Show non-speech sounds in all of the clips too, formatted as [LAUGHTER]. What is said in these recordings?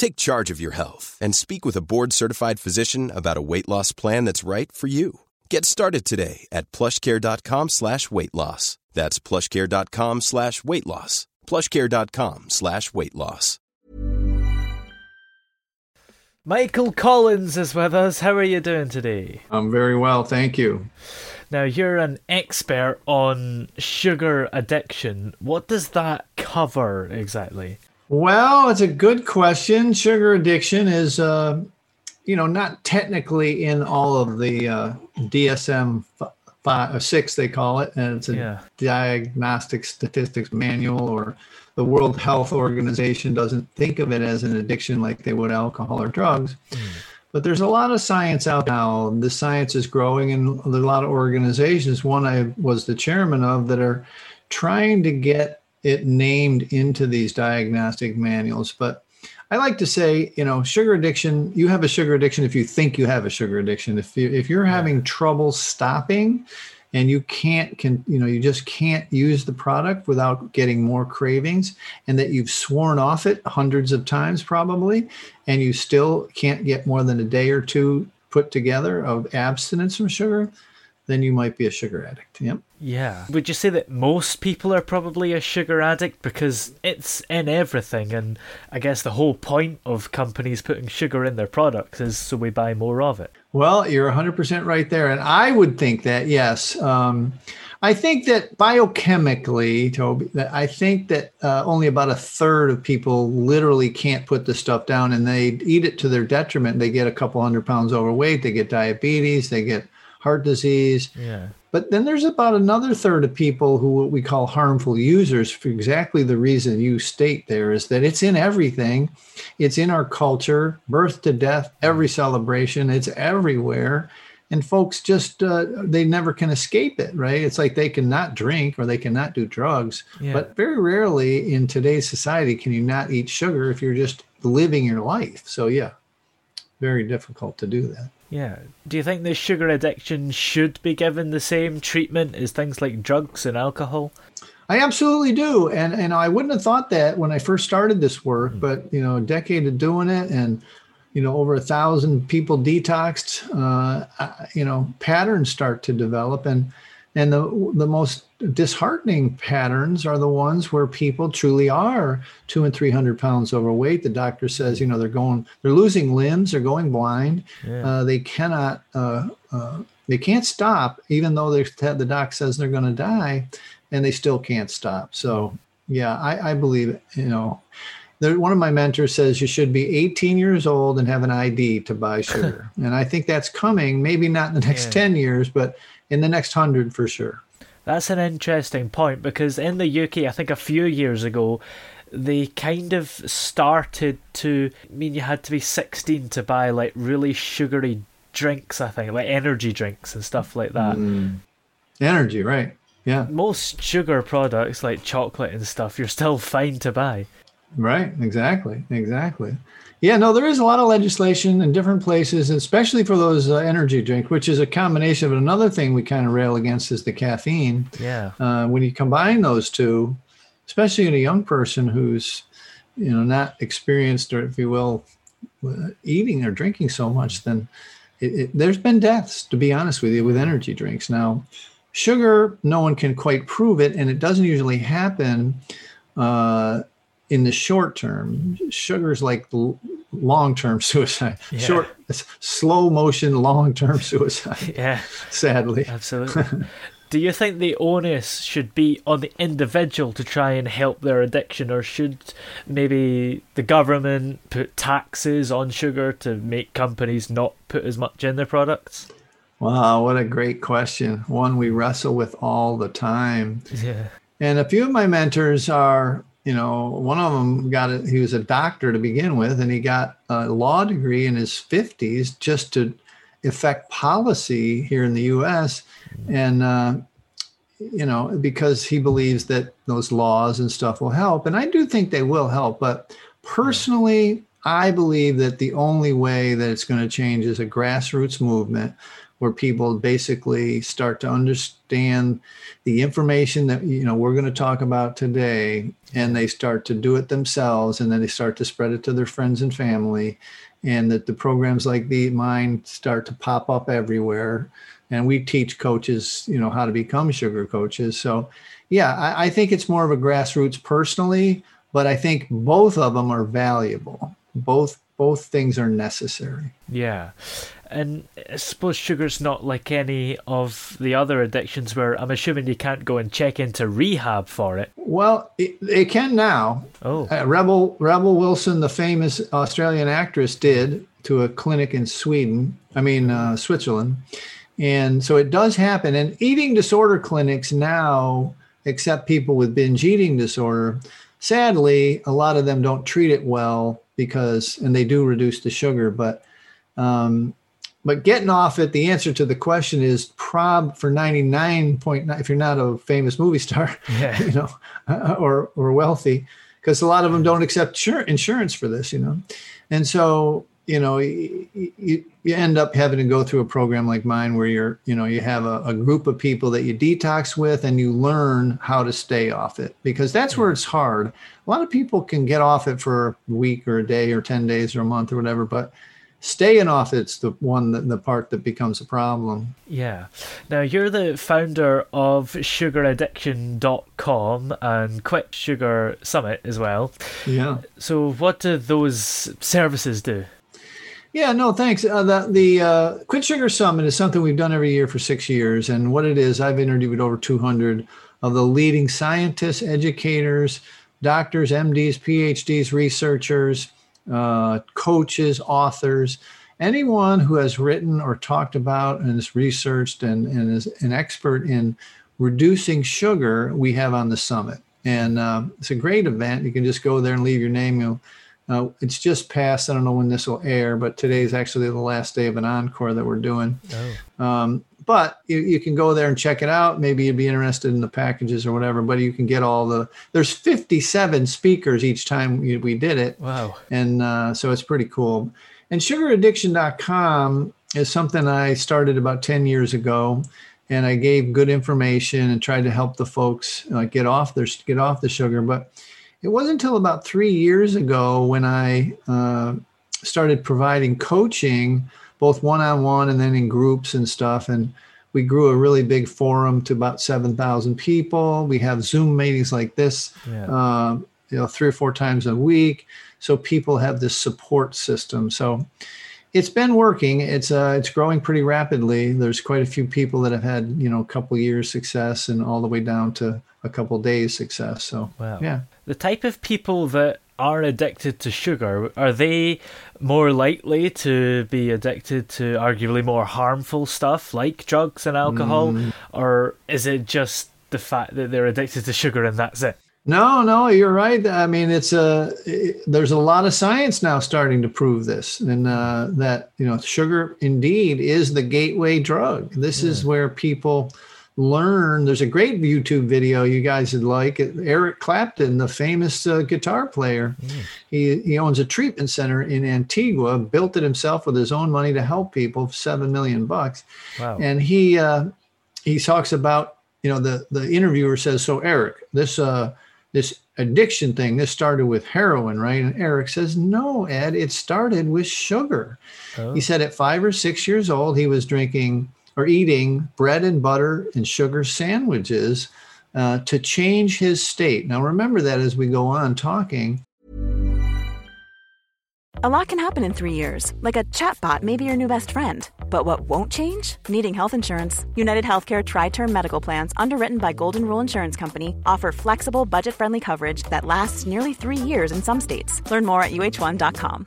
Take charge of your health and speak with a board-certified physician about a weight loss plan that's right for you. Get started today at plushcare.com slash weight loss. That's plushcare.com slash weight loss. plushcare.com slash weight loss. Michael Collins is with us. How are you doing today? I'm very well, thank you. Now, you're an expert on sugar addiction. What does that cover exactly? Well, it's a good question. Sugar addiction is, uh, you know, not technically in all of the uh, DSM five, or six, they call it, and it's a Yeah. diagnostic statistics manual, or the World Health Organization doesn't think of it as an addiction like they would alcohol or drugs. But there's a lot of science out now. The science is growing, and there's a lot of organizations. One I was the chairman of that are trying to get it named into these diagnostic manuals. But I like to say, you know, sugar addiction. You have a sugar addiction if you think you have a sugar addiction. If you if you're having trouble stopping, and you can't can you know you just can't use the product without getting more cravings and that you've sworn off it hundreds of times probably and you still can't get more than a day or two put together of abstinence from sugar then you might be a sugar addict yep Yeah. Would you say that most people are probably a sugar addict because it's in everything and I guess the whole point of companies putting sugar in their products is so we buy more of it. Well, you're 100% right there. And I would think that, yes. Um, I think that biochemically, Toby, that I think that uh, only about a third of people literally can't put the stuff down and they eat it to their detriment. They get a couple hundred pounds overweight, they get diabetes, they get heart disease. Yeah. But then there's about another third of people who what we call harmful users for exactly the reason you state there is that it's in everything. It's in our culture, birth to death, every celebration, it's everywhere. And folks just, uh, they never can escape it, right? It's like they cannot drink or they cannot do drugs. Yeah. But very rarely in today's society can you not eat sugar if you're just living your life. So, yeah, very difficult to do that. Yeah. Do you think the sugar addiction should be given the same treatment as things like drugs and alcohol? I absolutely do, and and I wouldn't have thought that when I first started this work, but you know, a decade of doing it, and you know, over a thousand people detoxed. Uh, you know, patterns start to develop, and and the the most disheartening patterns are the ones where people truly are two and three hundred pounds overweight. The doctor says, you know, they're going, they're losing limbs, they're going blind, Yeah. uh, they cannot, uh, uh, they can't stop, even though they the doc says they're going to die, and they still can't stop. So, yeah, I, I believe you know. There, one of my mentors says you should be 18 years old and have an ID to buy [LAUGHS] sugar, and I think that's coming. Maybe not in the next Yeah. 10 years, but in the next hundred for sure. That's an interesting point because in the UK, I think a few years ago, they kind of started to I mean you had to be 16 to buy like really sugary drinks, I think, like energy drinks and stuff like that. Mm. Energy, right? Yeah, Most sugar products like chocolate and stuff, you're still fine to buy. Right. Exactly, exactly. Yeah, no, there is a lot of legislation in different places, especially for those uh, energy drinks, which is a combination of another thing we kind of rail against is the caffeine. Yeah. uh, when you combine those two, especially in a young person who's, you know, not experienced or, if you will, uh, eating or drinking so much, then it, it, there's been deaths, to be honest with you, with energy drinks. Now, sugar, no one can quite prove it, and it doesn't usually happen. Uh, in the short term. Sugar's like long term [LAUGHS] suicide. Yeah. Short, slow motion, long term [LAUGHS] suicide. Yeah. Sadly. Absolutely. [LAUGHS] Do you think the onus should be on the individual to try and help their addiction, or should maybe the government put taxes on sugar to make companies not put as much in their products? Wow, what a great question. One we wrestle with all the time. Yeah. And a few of my mentors are, you know, one of them got it, he was a doctor to begin with, and he got a law degree in his 50s just to affect policy here in the US and uh, you know because he believes that those laws and stuff will help. And i do think they will help but personally i believe that the only way that it's going to change is a grassroots movement where people basically start to understand the information that you know we're going to talk about today and they start to do it themselves and then they start to spread it to their friends and family and that the programs like the mine start to pop up everywhere and we teach coaches, you know, how to become sugar coaches. So, yeah, I, I, think it's more of a grassroots personally, but I think both of them are valuable. Both both things are necessary. Yeah. And I suppose sugar's not like any of the other addictions where I'm assuming you can't go and check into rehab for it. Well, it, it can now. Oh. Uh, Rebel Rebel Wilson, the famous Australian actress, did to a clinic in Sweden. I mean, uh, Switzerland and so it does happen. And eating disorder clinics now accept people with binge eating disorder. Sadly, a lot of them don't treat it well because, and they do reduce the sugar, but, um, but getting off it, the answer to the question is prob for 99.9, if you're not a famous movie star, [LAUGHS] yeah. you know, uh, or, or wealthy, because a lot of them don't accept insurance for this, you know? And so you know you, you end up having to go through a program like mine where you're you know you have a, a, group of people that you detox with and you learn how to stay off it because that's where it's hard a lot of people can get off it for a week or a day or 10 days or a month or whatever but staying off it's the one that the part that becomes a problem. Yeah. Now you're the founder of sugaraddiction.com and quit sugar summit as well. Yeah. So what do those services do? Yeah, no, thanks. Uh, the the uh, Quit Sugar Summit is something we've done every year for six years, and what it is, I've interviewed over 200 of the leading scientists, educators, doctors, MDs, PhDs, researchers, uh, coaches, authors, anyone who has written or talked about and has researched and, and is an expert in reducing sugar. We have on the summit, and uh, it's a great event. You can just go there and leave your name. You'll uh, it's just passed. I don't know when this will air, but today is actually the last day of an encore that we're doing. Oh. Um, but you, you can go there and check it out. Maybe you'd be interested in the packages or whatever. But you can get all the. There's 57 speakers each time we, we did it. Wow. And uh, so it's pretty cool. And sugaraddiction.com is something I started about 10 years ago and I gave good information and tried to help the folks uh, get off their get off the sugar. But it wasn't until about three years ago when I uh, started providing coaching, both one on one and then in groups and stuff. And we grew a really big forum to about 7,000 people. We have Zoom meetings like this, yeah. uh, you know, three or four times a week. So people have this support system. So it's been working. It's uh, it's growing pretty rapidly. There's quite a few people that have had you know a couple years success and all the way down to a couple days success. So wow. yeah, the type of people that are addicted to sugar are they more likely to be addicted to arguably more harmful stuff like drugs and alcohol, mm. or is it just the fact that they're addicted to sugar and that's it? No, no, you're right. I mean, it's a it, there's a lot of science now starting to prove this, and uh, that you know, sugar indeed is the gateway drug. This yeah. is where people learn. There's a great YouTube video you guys would like. Eric Clapton, the famous uh, guitar player, mm. he, he owns a treatment center in Antigua, built it himself with his own money to help people, seven million bucks. Wow. And he uh, he talks about you know the the interviewer says, so Eric, this uh this addiction thing, this started with heroin, right? And Eric says, no, Ed, it started with sugar. Oh. He said at five or six years old, he was drinking or eating bread and butter and sugar sandwiches uh, to change his state. Now, remember that as we go on talking. A lot can happen in three years, like a chatbot may be your new best friend. But what won't change? Needing health insurance. United Healthcare Tri Term Medical Plans, underwritten by Golden Rule Insurance Company, offer flexible, budget friendly coverage that lasts nearly three years in some states. Learn more at uhone.com.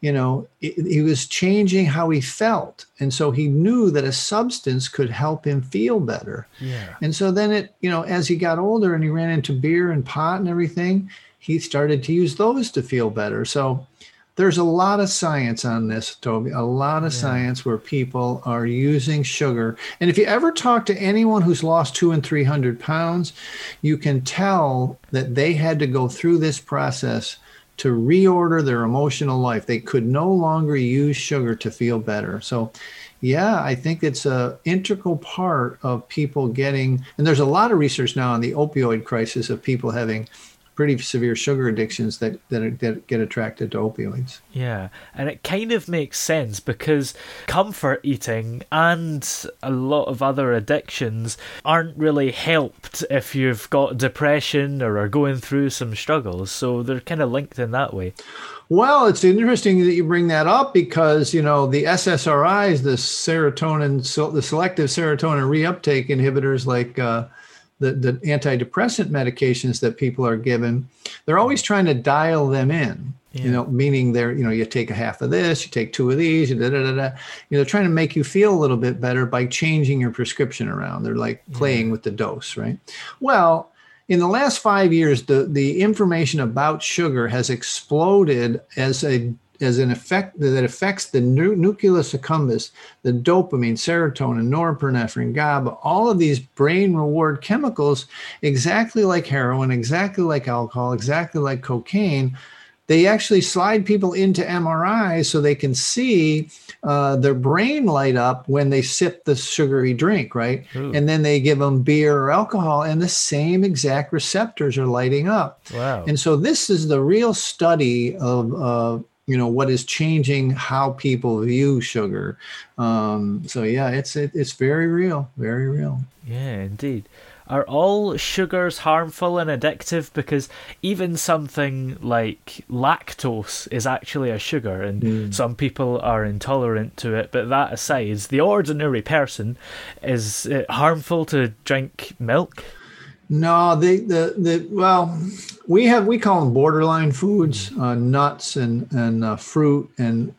You know, he was changing how he felt. And so he knew that a substance could help him feel better. Yeah. And so then it, you know, as he got older and he ran into beer and pot and everything, he started to use those to feel better. So there's a lot of science on this, Toby, a lot of science where people are using sugar. And if you ever talk to anyone who's lost two and 300 pounds, you can tell that they had to go through this process to reorder their emotional life. They could no longer use sugar to feel better. So, yeah, I think it's a integral part of people getting. And there's a lot of research now on the opioid crisis of people having pretty severe sugar addictions that that, that get attracted to opioids. Yeah, and it kind of makes sense because comfort eating and a lot of other addictions aren't really helped if you've got depression or are going through some struggles. So they're kind of linked in that way. Well, it's interesting that you bring that up because you know the SSRIs, the serotonin, so the selective serotonin reuptake inhibitors, like uh, the the antidepressant medications that people are given, they're always trying to dial them in. You know, meaning they're you know you take a half of this, you take two of these, you da da da da. You know, trying to make you feel a little bit better by changing your prescription around. They're like playing with the dose, right? Well, in the last five years, the, the information about sugar has exploded as a as an effect that affects the nu- nucleus accumbens, the dopamine, serotonin, norepinephrine, GABA, all of these brain reward chemicals, exactly like heroin, exactly like alcohol, exactly like cocaine. They actually slide people into MRI so they can see uh, their brain light up when they sip the sugary drink, right? Ooh. And then they give them beer or alcohol, and the same exact receptors are lighting up. Wow. And so this is the real study of, uh, you know, what is changing how people view sugar. Um, so yeah, it's it, it's very real, very real. Yeah, indeed. Are all sugars harmful and addictive? Because even something like lactose is actually a sugar, and some people are intolerant to it. But that aside, the ordinary person is it harmful to drink milk? No, the the the well, we have we call them borderline foods, uh, nuts and and uh, fruit and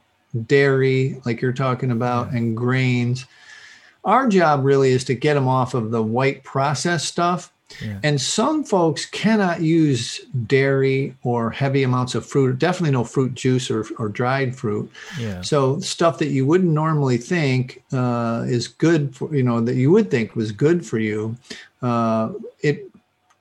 dairy, like you're talking about, and grains. Our job really is to get them off of the white processed stuff. And some folks cannot use dairy or heavy amounts of fruit, definitely no fruit juice or, or dried fruit. Yeah. So stuff that you wouldn't normally think uh, is good for, you know, that you would think was good for you, uh, it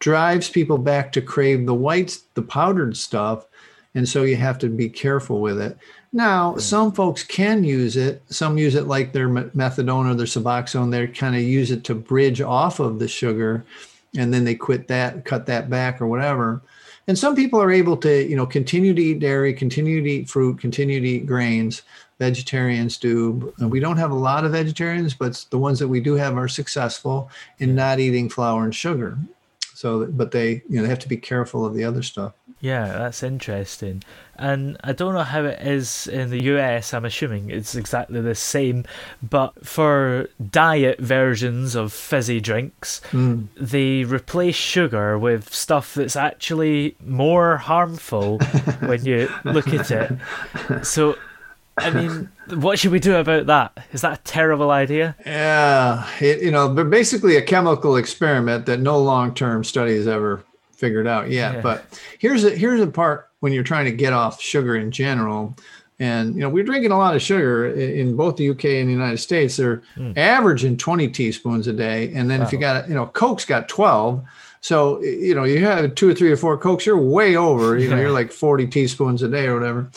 drives people back to crave the whites, the powdered stuff. and so you have to be careful with it. Now, hmm. some folks can use it. Some use it like their methadone or their Suboxone. They kind of use it to bridge off of the sugar, and then they quit that, cut that back, or whatever. And some people are able to, you know, continue to eat dairy, continue to eat fruit, continue to eat grains. Vegetarians do. And we don't have a lot of vegetarians, but the ones that we do have are successful in not eating flour and sugar. So, but they, you know, they have to be careful of the other stuff. Yeah, that's interesting. And I don't know how it is in the US, I'm assuming it's exactly the same. But for diet versions of fizzy drinks, mm. they replace sugar with stuff that's actually more harmful [LAUGHS] when you look at it. So I mean, what should we do about that? Is that a terrible idea? Yeah, it, you know, but basically a chemical experiment that no long-term study has ever figured out yet. Yeah. But here's a here's a part when you're trying to get off sugar in general. And you know, we're drinking a lot of sugar in both the UK and the United States. They're mm. averaging 20 teaspoons a day, and then wow. if you got, you know, Coke's got 12. So you know, you have two or three or four Cokes, you're way over. You know, you're like 40 teaspoons a day or whatever.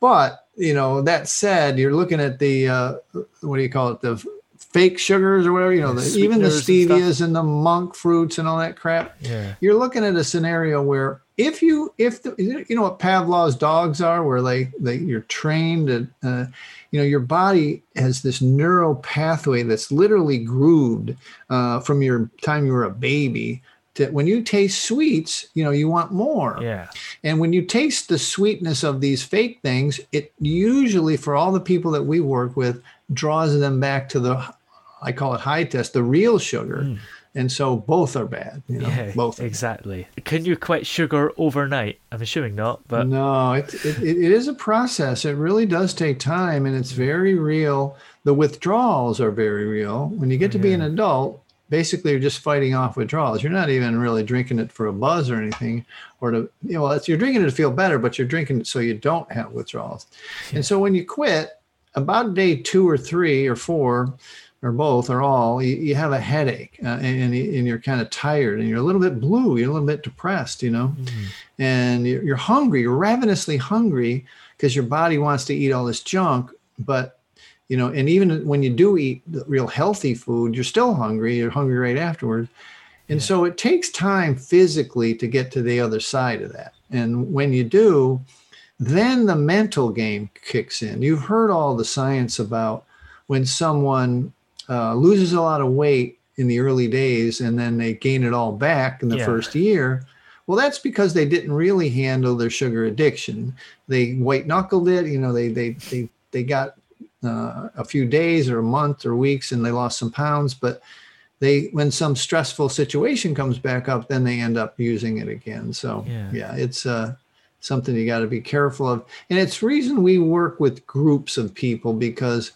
But you know, that said, you're looking at the uh, what do you call it? The fake sugars or whatever. You know, the, even the stevias and, and, the monk fruits and all that crap. Yeah. You're looking at a scenario where if you if the, you know what Pavlov's dogs are, where they they you're trained and uh, you know your body has this neural pathway that's literally grooved uh, from your time you were a baby that when you taste sweets, you know, you want more. Yeah. And when you taste the sweetness of these fake things, it usually, for all the people that we work with, draws them back to the, I call it high test, the real sugar. Mm. And so both are bad. You know, yeah, both. Exactly. Can you quit sugar overnight? I'm assuming not, but no, it, it, it is a process. It really does take time, and it's very real. The withdrawals are very real. When you get to yeah. be an adult, basically you're just fighting off withdrawals. You're not even really drinking it for a buzz or anything, or to you know, it's, you're drinking it to feel better, but you're drinking it so you don't have withdrawals. Yeah. And so when you quit, about day two or three or four, or both or all, you, you have a headache uh, and, and you're kind of tired and you're a little bit blue, you're a little bit depressed, you know, mm-hmm. and you're, you're hungry, you're ravenously hungry because your body wants to eat all this junk, but you know and even when you do eat real healthy food you're still hungry you're hungry right afterwards and yeah. so it takes time physically to get to the other side of that and when you do then the mental game kicks in you've heard all the science about when someone uh, loses a lot of weight in the early days and then they gain it all back in the yeah. first year well, that's because they didn't really handle their sugar addiction. They white knuckled it. You know, they they they they got uh, a few days or a month or weeks and they lost some pounds. But they when some stressful situation comes back up then they end up using it again. So yeah, yeah it's uh, something you got to be careful of. And it's reason we work with groups of people because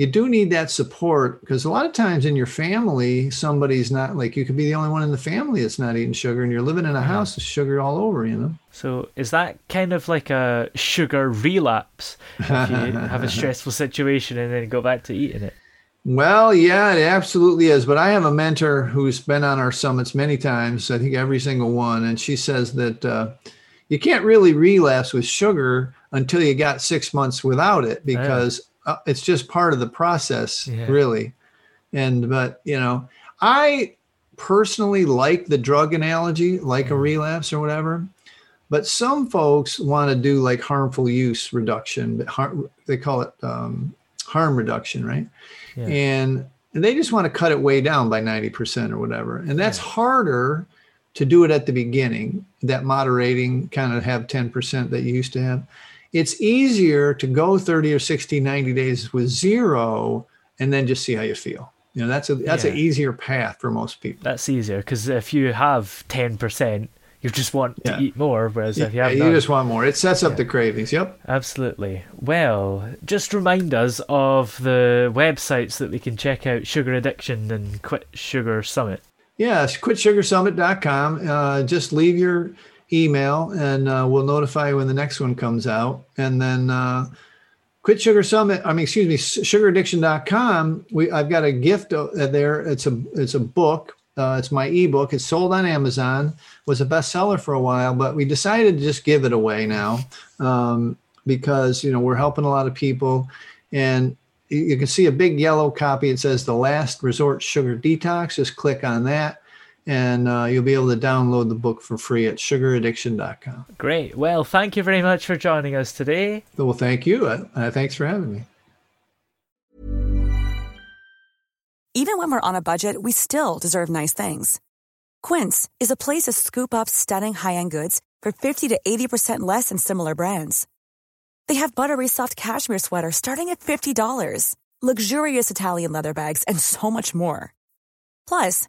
you do need that support because a lot of times in your family, somebody's not like you could be the only one in the family that's not eating sugar, and you're living in a house with sugar all over, you know. So is that kind of like a sugar relapse if you [LAUGHS] have a stressful situation and then go back to eating it? Well, yeah, it absolutely is. But I have a mentor who's been on our summits many times, I think every single one, and she says that uh, you can't really relapse with sugar until you got six months without it because uh, it's just part of the process, yeah. really. And but you know, I personally like the drug analogy, like mm. a relapse or whatever. But some folks want to do like harmful use reduction. but they call it um, harm reduction, right? Yeah. And they just want to cut it way down by 90% or whatever. And that's yeah. harder to do it at the beginning, that moderating kind of have 10% that you used to have it's easier to go 30 or 60 90 days with zero and then just see how you feel. You know that's a that's yeah. an easier path for most people. That's easier because if you have 10% you just want yeah. to eat more whereas yeah, if you have you just want more. It sets up the cravings. Yep. Absolutely. Well just remind us of the websites that we can check out sugar addiction and quit sugar summit. Yes quitsugarsummit.com uh, just leave your email and uh, we'll notify you when the next one comes out. And then uh, Quit Sugar Summit, I mean, excuse me, sugaraddiction.com. We, I've got a gift uh, there. It's a, it's a book Uh, it's my ebook. It's sold on Amazon. Was a bestseller for a while, but we decided to just give it away now um, because you know we're helping a lot of people, and you can see a big yellow copy. It says "The Last Resort Sugar Detox." Just click on that, and uh, you'll be able to download the book for free at sugaraddiction.com. Great. Well, thank you very much for joining us today. Well, thank you. Uh, thanks for having me. Even when we're on a budget, we still deserve nice things. Quince is a place to scoop up stunning high-end goods for 50 to 80% less than similar brands. They have buttery soft cashmere sweaters starting at $50, luxurious Italian leather bags, and so much more. Plus,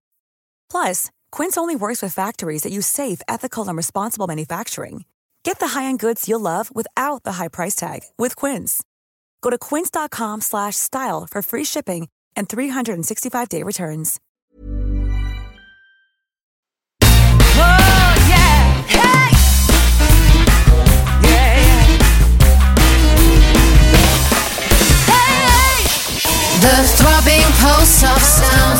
Plus, Quince only works with factories that use safe, ethical, and responsible manufacturing. Get the high-end goods you'll love without the high price tag with Quince. Go to quince.com/style for free shipping and 365-day returns. Oh yeah, hey, yeah, yeah. Hey, the throbbing pulse of sound,